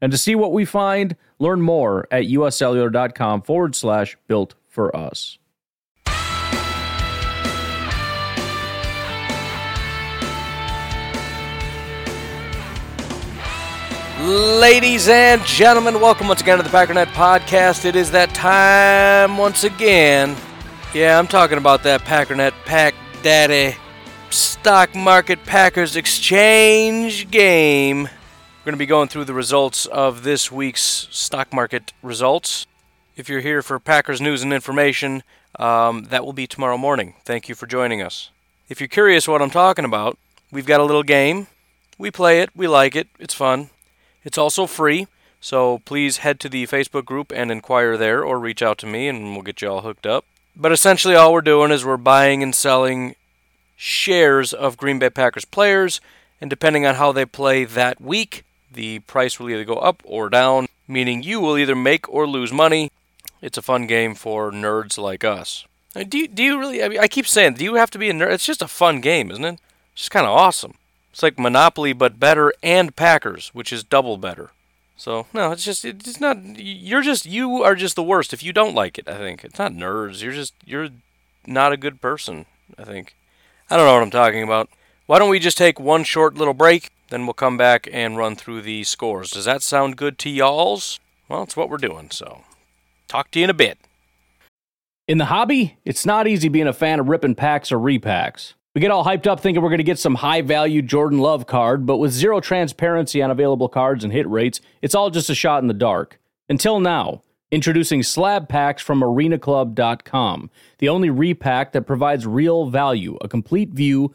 And to see what we find, learn more at uscellular.com forward slash built for us. Ladies and gentlemen, welcome once again to the Packernet Podcast. It is that time once again. Yeah, I'm talking about that Packernet Pack Daddy Stock Market Packers Exchange game. Going to be going through the results of this week's stock market results. If you're here for Packers news and information, um, that will be tomorrow morning. Thank you for joining us. If you're curious what I'm talking about, we've got a little game. We play it, we like it, it's fun. It's also free, so please head to the Facebook group and inquire there or reach out to me and we'll get you all hooked up. But essentially, all we're doing is we're buying and selling shares of Green Bay Packers players, and depending on how they play that week, the price will either go up or down, meaning you will either make or lose money. It's a fun game for nerds like us. Do you, do you really? I, mean, I keep saying, do you have to be a nerd? It's just a fun game, isn't it? It's just kind of awesome. It's like Monopoly, but better, and Packers, which is double better. So no, it's just it's not. You're just you are just the worst if you don't like it. I think it's not nerds. You're just you're not a good person. I think. I don't know what I'm talking about. Why don't we just take one short little break, then we'll come back and run through the scores. Does that sound good to y'all's? Well, it's what we're doing. So, talk to you in a bit. In the hobby, it's not easy being a fan of ripping packs or repacks. We get all hyped up thinking we're going to get some high value Jordan Love card, but with zero transparency on available cards and hit rates, it's all just a shot in the dark. Until now, introducing slab packs from arenaclub.com, the only repack that provides real value, a complete view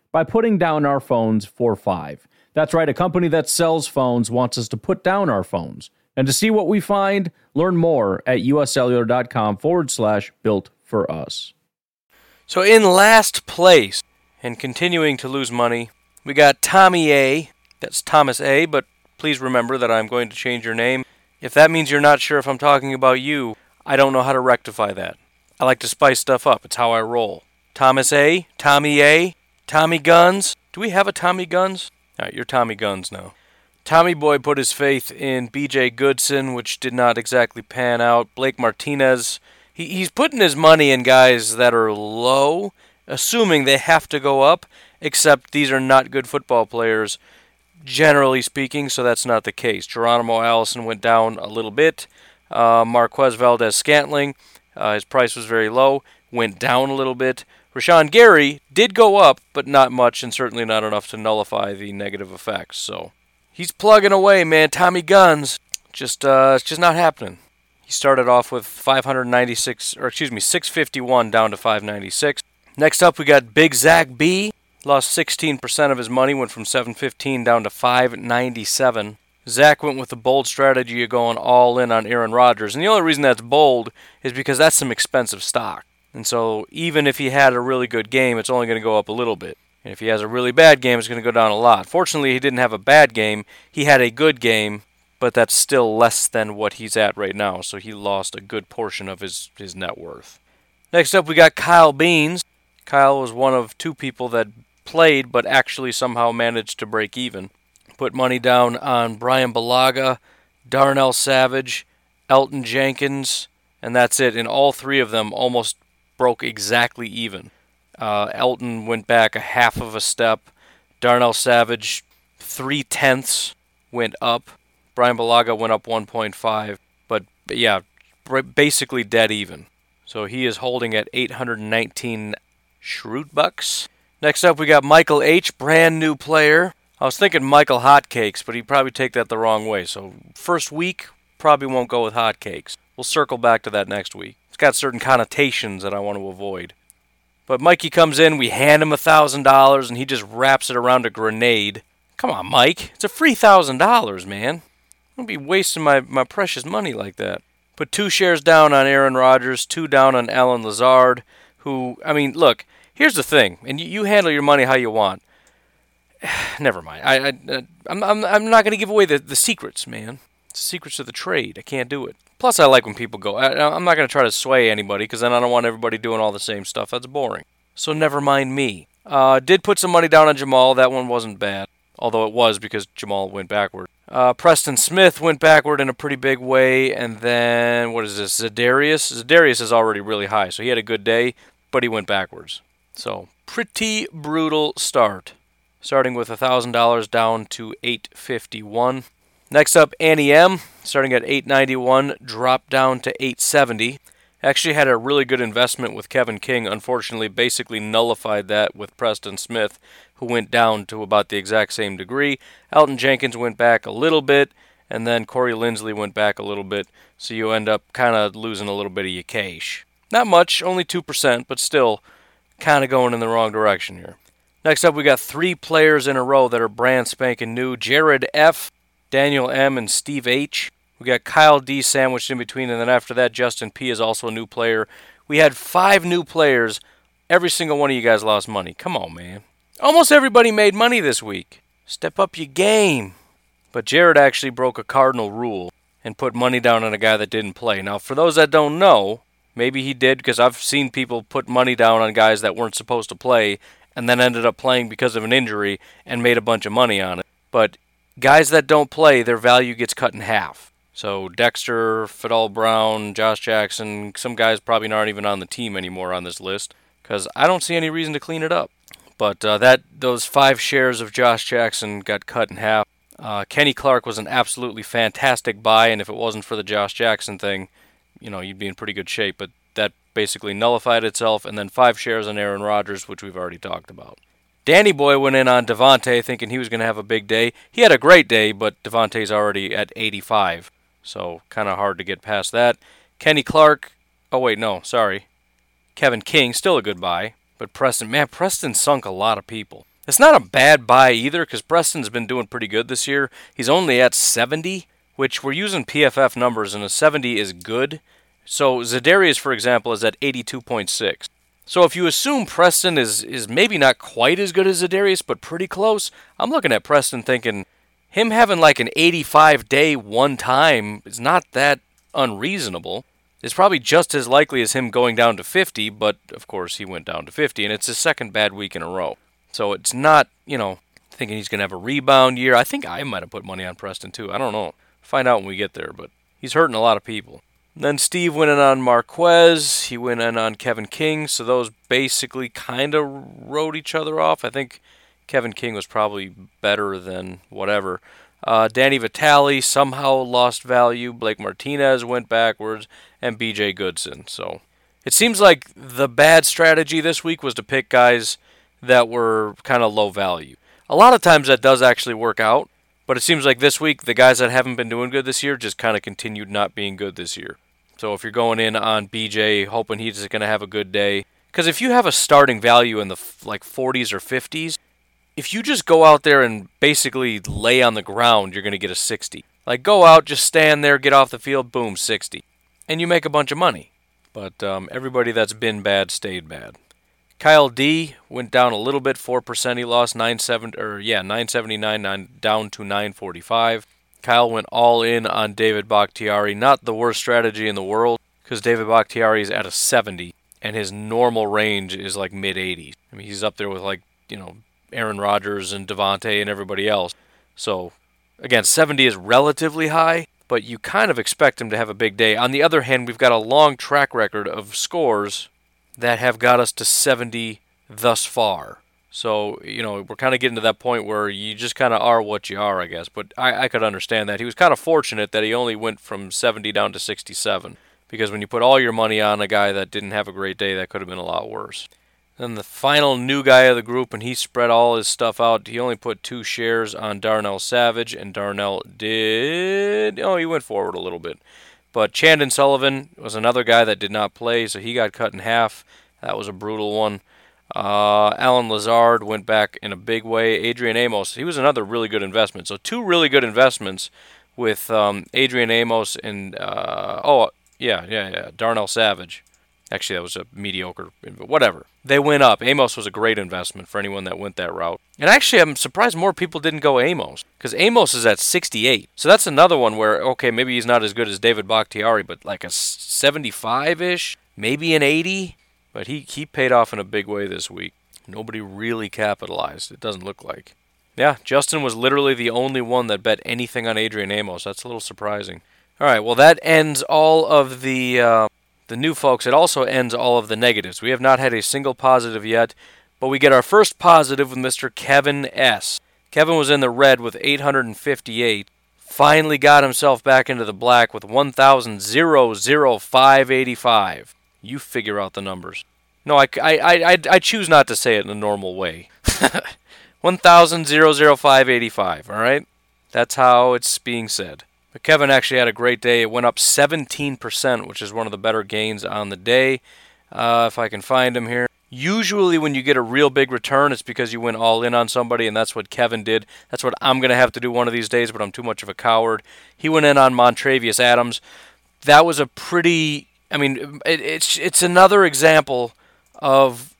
by putting down our phones for five. That's right, a company that sells phones wants us to put down our phones. And to see what we find, learn more at uscellular.com forward slash built for us. So in last place and continuing to lose money, we got Tommy A. That's Thomas A. But please remember that I'm going to change your name. If that means you're not sure if I'm talking about you, I don't know how to rectify that. I like to spice stuff up. It's how I roll. Thomas A. Tommy A. Tommy Guns. Do we have a Tommy Guns? All right, you're Tommy Guns now. Tommy Boy put his faith in B.J. Goodson, which did not exactly pan out. Blake Martinez, he, he's putting his money in guys that are low, assuming they have to go up, except these are not good football players, generally speaking, so that's not the case. Geronimo Allison went down a little bit. Uh, Marquez Valdes Scantling, uh, his price was very low, went down a little bit. Rashan Gary did go up, but not much, and certainly not enough to nullify the negative effects. So he's plugging away, man. Tommy Guns, just uh, it's just not happening. He started off with 596, or excuse me, 651 down to 596. Next up, we got Big Zach B. Lost 16% of his money, went from 715 down to 597. Zach went with the bold strategy of going all in on Aaron Rodgers. And the only reason that's bold is because that's some expensive stock. And so even if he had a really good game, it's only going to go up a little bit. And if he has a really bad game, it's going to go down a lot. Fortunately, he didn't have a bad game. He had a good game, but that's still less than what he's at right now. So he lost a good portion of his, his net worth. Next up, we got Kyle Beans. Kyle was one of two people that played but actually somehow managed to break even. Put money down on Brian Bulaga, Darnell Savage, Elgton Jenkins, and that's it. In all three of them almost broke exactly even. Uh, Elgton went back a half of a step. Darnell Savage, three tenths, went up. Brian Bulaga went up 1.5. But, but yeah, basically dead even. So he is holding at 819 Shrewd Bucks. Next up, we got Michael H., brand new player. I was thinking Michael Hotcakes, but he'd probably take that the wrong way. So, first week, probably won't go with hotcakes. We'll circle back to that next week. Got certain connotations that I want to avoid. But Mikey comes in, we hand him a $1,000, and he just wraps it around a grenade. Come on, Mike. It's a free $1,000, man. Don't be wasting my, my precious money like that. Put two shares down on Aaron Rodgers, two down on Allen Lazard, who, I mean, look, here's the thing, and you, you handle your money how you want. Never mind. I, I, I'm, I'm, I'm not going to give away the, the secrets, man. Secrets of the trade. I can't do it. Plus, I like when people go. I, I'm not going to try to sway anybody because then I don't want everybody doing all the same stuff. That's boring. So never mind me. Uh, did put some money down on Jamal. That one wasn't bad, although it was because Jamal went backward. Uh, Preston Smith went backward in a pretty big way, and then what is this? Za'Darius. Za'Darius is already really high, so he had a good day, but he went backwards. So pretty brutal start. Starting with a $1,000 down to 851. Next up, Annie M, starting at 891, dropped down to 870. Actually had a really good investment with Kevin King. Unfortunately, basically nullified that with Preston Smith, who went down to about the exact same degree. Elgton Jenkins went back a little bit, and then Corey Linsley went back a little bit. So you end up kind of losing a little bit of your cash. Not much, only 2%, but still kind of going in the wrong direction here. Next up, we got three players in a row that are brand spanking new Jared F., Daniel M., and Steve H. We got Kyle D sandwiched in between, and then after that, Justin P is also a new player. We had five new players. Every single one of you guys lost money. Come on, man. Almost everybody made money this week. Step up your game. But Jared actually broke a cardinal rule and put money down on a guy that didn't play. Now, for those that don't know, Maybe he did because I've seen people put money down on guys that weren't supposed to play and then ended up playing because of an injury and made a bunch of money on it. But guys that don't play, their value gets cut in half. So Dexter, Fidel Brown, Josh Jackson, some guys probably aren't even on the team anymore on this list because I don't see any reason to clean it up. But uh, that those five shares of Josh Jackson got cut in half. Uh, Kenny Clark was an absolutely fantastic buy, and if it wasn't for the Josh Jackson thing, you know, you'd be in pretty good shape. But that basically nullified itself, and then five shares on Aaron Rodgers, which we've already talked about. Danny Boy went in on Davante thinking he was going to have a big day. He had a great day, but Davante's already at 85, so kind of hard to get past that. Kenny Clark, oh wait, no, sorry. Kevin King, still a good buy, but Preston, man, Preston sunk a lot of people. It's not a bad buy either because Preston's been doing pretty good this year. He's only at 70, which we're using PFF numbers, and a 70 is good. So Za'Darius, for example, is at 82.6. So if you assume Preston is, is maybe not quite as good as Za'Darius, but pretty close, I'm looking at Preston thinking him having like an 85 day one time is not that unreasonable. It's probably just as likely as him going down to 50, but of course he went down to 50, and it's his second bad week in a row. So it's not, you know, thinking he's going to have a rebound year. I think I might have put money on Preston too. I don't know. Find out when we get there, but he's hurting a lot of people. Then Steve went in on Marquez. He went in on Kevin King. So those basically kind of wrote each other off. I think Kevin King was probably better than whatever. Uh, Danny Vitale somehow lost value. Blake Martinez went backwards, and B.J. Goodson. So it seems like the bad strategy this week was to pick guys that were kind of low value. A lot of times that does actually work out, but it seems like this week, the guys that haven't been doing good this year just kind of continued not being good this year. So if you're going in on BJ, hoping he's going to have a good day, because if you have a starting value in the like 40s or 50s, if you just go out there and basically lay on the ground, you're going to get a 60. Like go out, just stand there, get off the field, boom, 60, and you make a bunch of money. But um, everybody that's been bad stayed bad. Kyle D went down a little bit, four percent. He lost nine seven or yeah nine seventy nine nine down to nine forty five. Kyle went all in on David Bakhtiari. Not the worst strategy in the world because David Bakhtiari is at a 70. and his normal range is like mid 80s. I mean, he's up there with like, you know, Aaron Rodgers and Davante and everybody else. So, again, 70 is relatively high, but you kind of expect him to have a big day. On the other hand, we've got a long track record of scores that have got us to 70 thus far. So, you know, we're kind of getting to that point where you just kind of are what you are, I guess. But I, I could understand that. He was kind of fortunate that he only went from 70 down to 67. Because when you put all your money on a guy that didn't have a great day, that could have been a lot worse. Then the final new guy of the group, and he spread all his stuff out. He only put two shares on Darnell Savage, and Darnell did. Oh, he went forward a little bit. But Chandon Sullivan was another guy that did not play, so he got cut in half. That was a brutal one. Uh, Allen Lazard went back in a big way. Adrian Amos, he was another really good investment. So two really good investments with um, Adrian Amos and uh, oh yeah yeah yeah Darnell Savage. Actually, that was a mediocre, but whatever. They went up. Amos was a great investment for anyone that went that route. And actually, I'm surprised more people didn't go Amos because Amos is at 68. So that's another one where okay, maybe he's not as good as David Bakhtiari, but like a 75 ish, maybe an 80. But he, he paid off in a big way this week. Nobody really capitalized, it doesn't look like. Yeah, Justin was literally the only one that bet anything on Adrian Amos. That's a little surprising. All right, well, that ends all of the, uh, the new folks. It also ends all of the negatives. We have not had a single positive yet, but we get our first positive with Mr. Kevin S. Kevin was in the red with 858. Finally got himself back into the black with 1,00585. You figure out the numbers. No, I, I, I, I choose not to say it in a normal way. 1,00585, all right? That's how it's being said. But Kevin actually had a great day. It went up 17%, which is one of the better gains on the day. Uh, if I can find him here. Usually, when you get a real big return, it's because you went all in on somebody, and that's what Kevin did. That's what I'm going to have to do one of these days, but I'm too much of a coward. He went in on Montravius Adams. That was a pretty I mean, it, it's it's another example of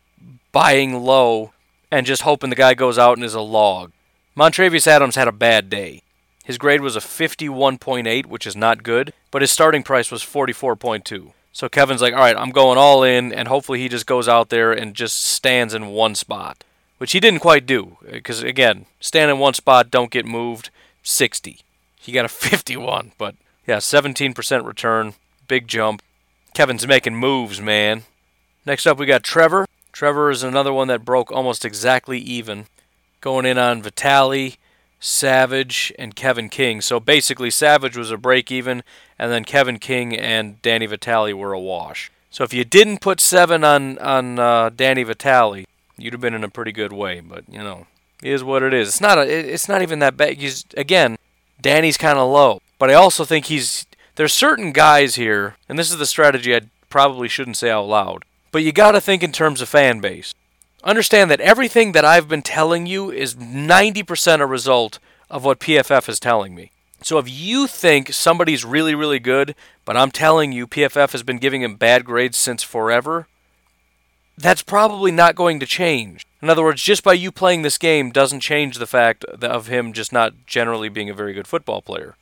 buying low and just hoping the guy goes out and is a log. Montravius Adams had a bad day. His grade was a 51.8, which is not good, but his starting price was 44.2. So Kevin's like, all right, I'm going all in, and hopefully he just goes out there and just stands in one spot, which he didn't quite do. Uh, because again, stand in one spot, don't get moved. 60. He got a 51, but yeah, 17% return, big jump. Kevin's making moves, man. Next up, we got Trevor. Trevor is another one that broke almost exactly even, going in on Vitale, Savage, and Kevin King. So basically, Savage was a break even, and then Kevin King and Danny Vitale were a wash. So if you didn't put seven on on uh, Danny Vitale, you'd have been in a pretty good way. But you know, is what it is. It's not a, it's not even that bad. He's, again, Danny's kind of low, but I also think he's there's certain guys here, and this is the strategy I probably shouldn't say out loud, but you got to think in terms of fan base. Understand that everything that I've been telling you is 90% a result of what PFF is telling me. So if you think somebody's really, really good, but I'm telling you PFF has been giving him bad grades since forever, that's probably not going to change. In other words, just by you playing this game doesn't change the fact of him just not generally being a very good football player.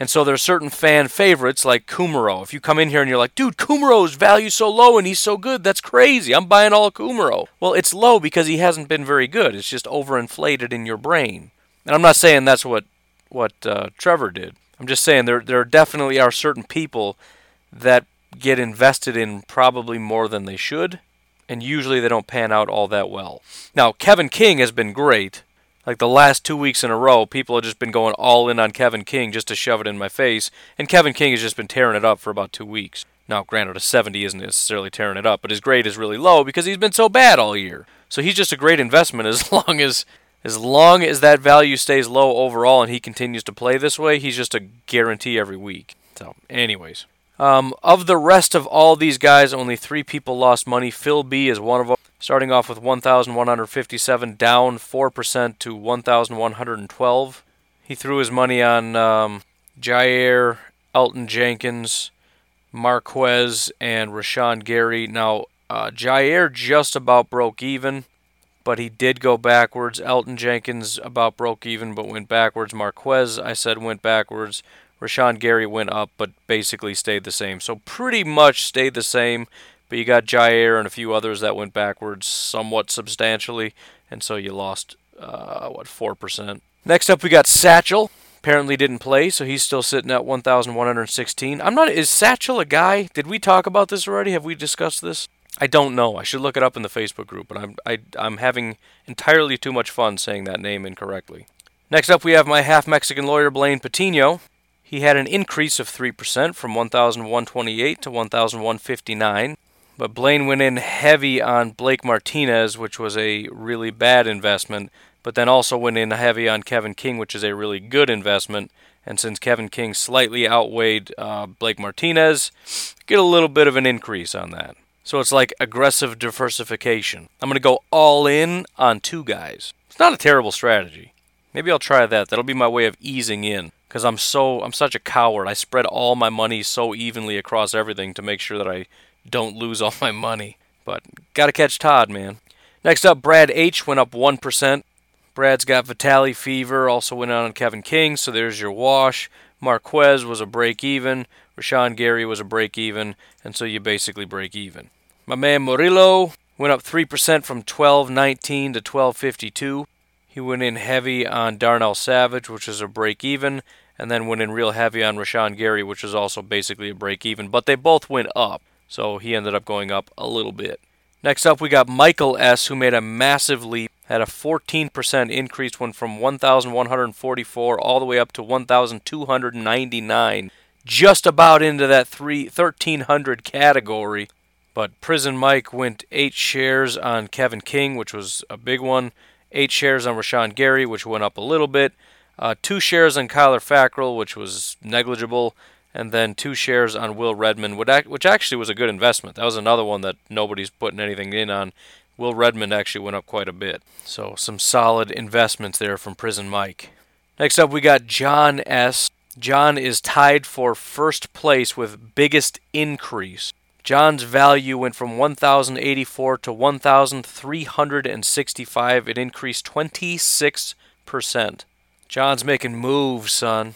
And so there are certain fan favorites like Kumerow. If you come in here and you're like, dude, Kumerow's value so low and he's so good, that's crazy. I'm buying all Kumerow. Well, it's low because he hasn't been very good. It's just overinflated in your brain. And I'm not saying that's what what uh, Trevor did. I'm just saying there there definitely are certain people that get invested in probably more than they should, and usually they don't pan out all that well. Now Kevin King has been great like the last two weeks in a row, people have just been going all in on Kevin King just to shove it in my face, and Kevin King has just been tearing it up for about two weeks. Now, granted, a 70 isn't necessarily tearing it up, but his grade is really low because he's been so bad all year. So he's just a great investment as long as as long as that value stays low overall and he continues to play this way, he's just a guarantee every week. So, anyways, um, of the rest of all these guys, only three people lost money. Phil B is one of them starting off with 1,157, down 4% to 1,112. He threw his money on um, Jaire, Elgton Jenkins, Marquez, and Rashan Gary. Now, uh, Jaire just about broke even, but he did go backwards. Elgton Jenkins about broke even, but went backwards. Marquez, I said, went backwards. Rashan Gary went up, but basically stayed the same. So pretty much stayed the same but you got Jaire and a few others that went backwards somewhat substantially, and so you lost uh, what four percent. Next up, we got Satchel. Apparently didn't play, so he's still sitting at 1,116. I'm not. Is Satchel a guy? Did we talk about this already? Have we discussed this? I don't know. I should look it up in the Facebook group, but I'm I, I'm having entirely too much fun saying that name incorrectly. Next up, we have my half Mexican lawyer Blaine Patino. He had an increase of 3% from 1,128 to 1,159. But Blaine went in heavy on Blake Martinez, which was a really bad investment, but then also went in heavy on Kevin King, which is a really good investment. And since Kevin King slightly outweighed uh, Blake Martinez, get a little bit of an increase on that. So it's like aggressive diversification. I'm going to go all in on two guys. It's not a terrible strategy. Maybe I'll try that. That'll be my way of easing in because I'm so I'm such a coward. I spread all my money so evenly across everything to make sure that I don't lose all my money. But got to catch Todd, man. Next up, Brad H went up 1%. Brad's got Vitale fever, also went out on Kevin King, so there's your wash. Marquez was a break even. Rashan Gary was a break even, and so you basically break even. My man Murillo went up 3% from 12.19 to 12.52. He went in heavy on Darnell Savage, which is a break even, and then went in real heavy on Rashan Gary, which is also basically a break even. But they both went up, so he ended up going up a little bit. Next up, we got Michael S., who made a massive leap, had a 14% increase, went from 1,144 all the way up to 1,299, just about into that three, 1,300 category. But Prison Mike went eight shares on Kevin King, which was a big one. Eight shares on Rashan Gary, which went up a little bit. Uh, two shares on Kyler Fackrell, which was negligible. And then two shares on Will Redmond, which actually was a good investment. That was another one that nobody's putting anything in on. Will Redmond actually went up quite a bit. So some solid investments there from Prison Mike. Next up, we got John S. John is tied for first place with biggest increase. John's value went from 1,084 to 1,365. It increased 26%. John's making moves, son.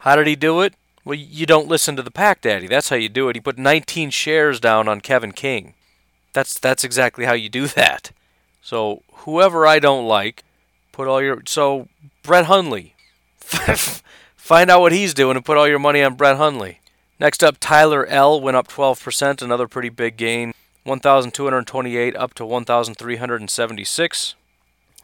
How did he do it? Well, you don't listen to the Pack Daddy. That's how you do it. He put 19 shares down on Kevin King. That's that's exactly how you do that. So whoever I don't like, put all your so Brett Hundley. Find out what he's doing and put all your money on Brett Hundley. Next up, Tyler L went up 12%, another pretty big gain. 1,228 up to 1,376.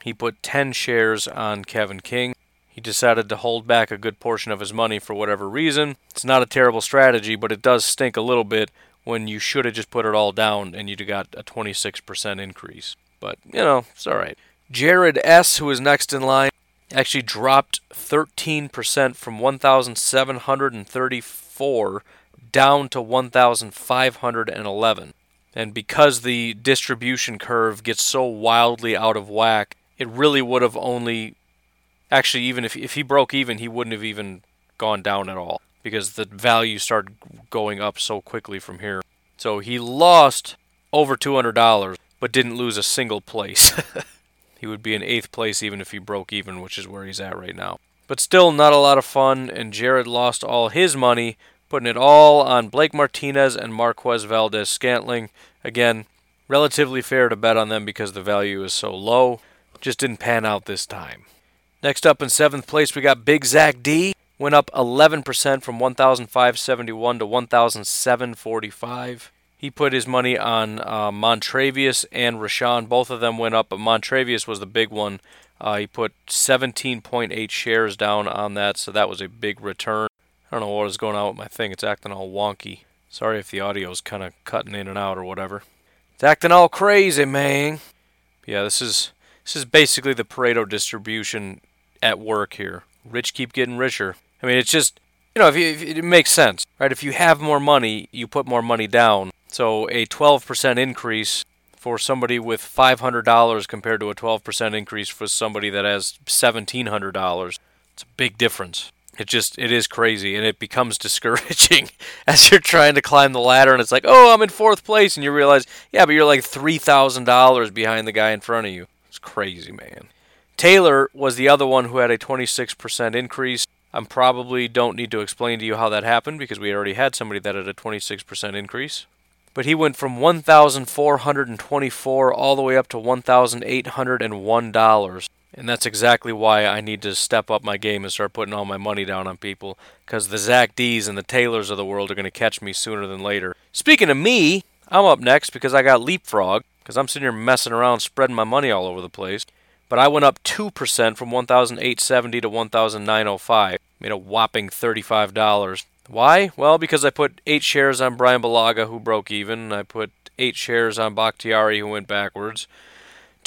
He put 10 shares on Kevin King. He decided to hold back a good portion of his money for whatever reason. It's not a terrible strategy, but it does stink a little bit when you should have just put it all down and you'd have got a 26% increase. But, you know, it's all right. Jared S., who is next in line, actually dropped 13% from 1,734 down to 1,511. And because the distribution curve gets so wildly out of whack, it really would have only. Actually, even if, if he broke even, he wouldn't have even gone down at all because the value started going up so quickly from here. So he lost over $200, but didn't lose a single place. he would be in eighth place even if he broke even, which is where he's at right now. But still, not a lot of fun, and Jared lost all his money, putting it all on Blake Martinez and Marquez Valdes Scantling. Again, relatively fair to bet on them because the value is so low. Just didn't pan out this time. Next up in seventh place, we got Big Zach D. Went up 11% from 1,571 to 1,745. He put his money on uh, Montravius and Rashan. Both of them went up, but Montravius was the big one uh, he put 17.8 shares down on that, so that was a big return. I don't know what is going on with my thing. It's acting all wonky. Sorry if the audio is kind of cutting in and out or whatever. It's acting all crazy, man. Yeah, this is this is basically the Pareto distribution at work here. Rich keep getting richer. I mean, it's just you know, if, you, if it makes sense, right? If you have more money, you put more money down. So a 12% increase for somebody with $500 compared to a 12% increase for somebody that has $1,700. It's a big difference. It just it is crazy and it becomes discouraging as you're trying to climb the ladder and it's like, "Oh, I'm in fourth place." And you realize, "Yeah, but you're like $3,000 behind the guy in front of you." It's crazy, man. Taylor was the other one who had a 26% increase. I probably don't need to explain to you how that happened because we already had somebody that had a 26% increase. but he went from 1,424 all the way up to $1,801. And that's exactly why I need to step up my game and start putting all my money down on people, because the Zach D's and the Taylors of the world are going to catch me sooner than later. Speaking of me, I'm up next because I got Leapfrog, because I'm sitting here messing around, spreading my money all over the place. But I went up 2% from 1,870 to 1,905, made a whopping $35. Why? Well, because I put eight shares on Brian Bulaga, who broke even. I put eight shares on Bakhtiari, who went backwards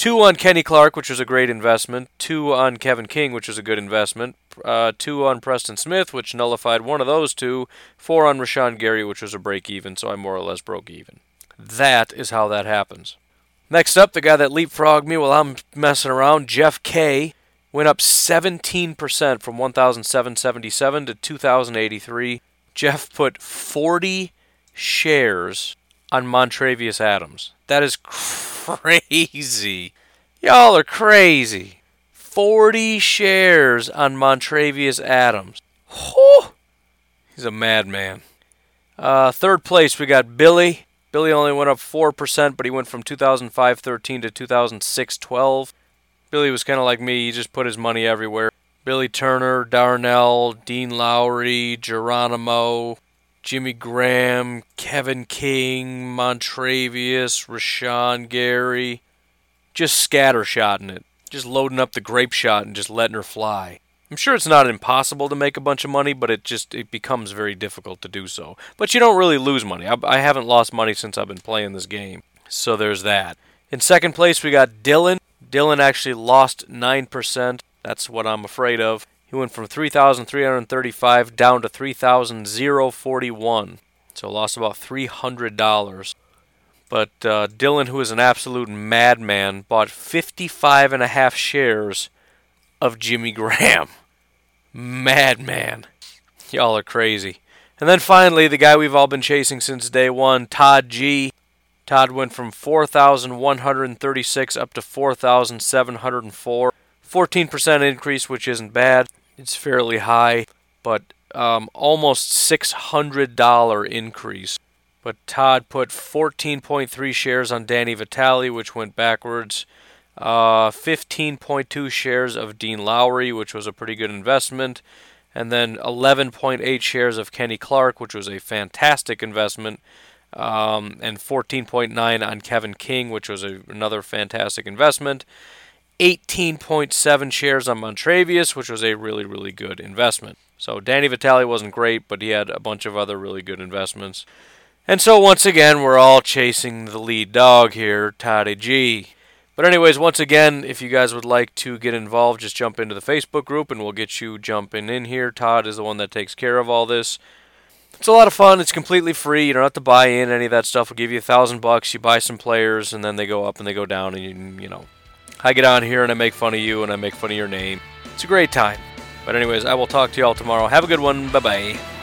two on Kenny Clark, which was a great investment, two on Kevin King, which was a good investment, uh, two on Preston Smith, which nullified one of those two, four on Rashan Gary, which was a break even, so I more or less broke even. That is how that happens. Next up, the guy that leapfrogged me while I'm messing around, Jeff K, went up 17% from 1,777 to 2,083. Jeff put 40 shares on Montravius Adams. That is crazy. Y'all are crazy. 40 shares on Montravius Adams. Whew. He's a madman. Uh, third place, we got Billy. Billy only went up 4%, but he went from 2005 13 to 2006 12. Billy was kind of like me, he just put his money everywhere. Billy Turner, Darnell, Dean Lowry, Geronimo, Jimmy Graham, Kevin King, Montravius, Rashan Gary. Just scattershotting it. Just loading up the grape shot and just letting her fly. I'm sure it's not impossible to make a bunch of money, but it just it becomes very difficult to do so. But you don't really lose money. I, I haven't lost money since I've been playing this game. So there's that. In second place, we got Dylan. Dylan actually lost 9%. That's what I'm afraid of. He went from 3,335 down to 3,041. So lost about $300. But uh, Dylan, who is an absolute madman, bought 55 and a half shares of Jimmy Graham. Madman. Y'all are crazy. And then finally, the guy we've all been chasing since day one, Todd G. Todd went from 4,136 up to 4,704. 14% increase, which isn't bad. It's fairly high, but um, almost $600 increase. But Todd put 14.3 shares on Danny Vitale, which went backwards. Uh, 15.2 shares of Dean Lowry, which was a pretty good investment. And then 11.8 shares of Kenny Clark, which was a fantastic investment. Um, and 14.9 on Kevin King, which was a, another fantastic investment. 18.7 shares on Montravius, which was a really, really good investment. So Danny Vitale wasn't great, but he had a bunch of other really good investments. And so once again, we're all chasing the lead dog here, Toddy G. But anyways, once again, if you guys would like to get involved, just jump into the Facebook group and we'll get you jumping in here. Todd is the one that takes care of all this. It's a lot of fun. It's completely free. You don't have to buy in any of that stuff. We'll give you a thousand bucks. You buy some players, and then they go up and they go down, and you, you know I get on here and I make fun of you and I make fun of your name. It's a great time. But, anyways, I will talk to y'all tomorrow. Have a good one. Bye bye.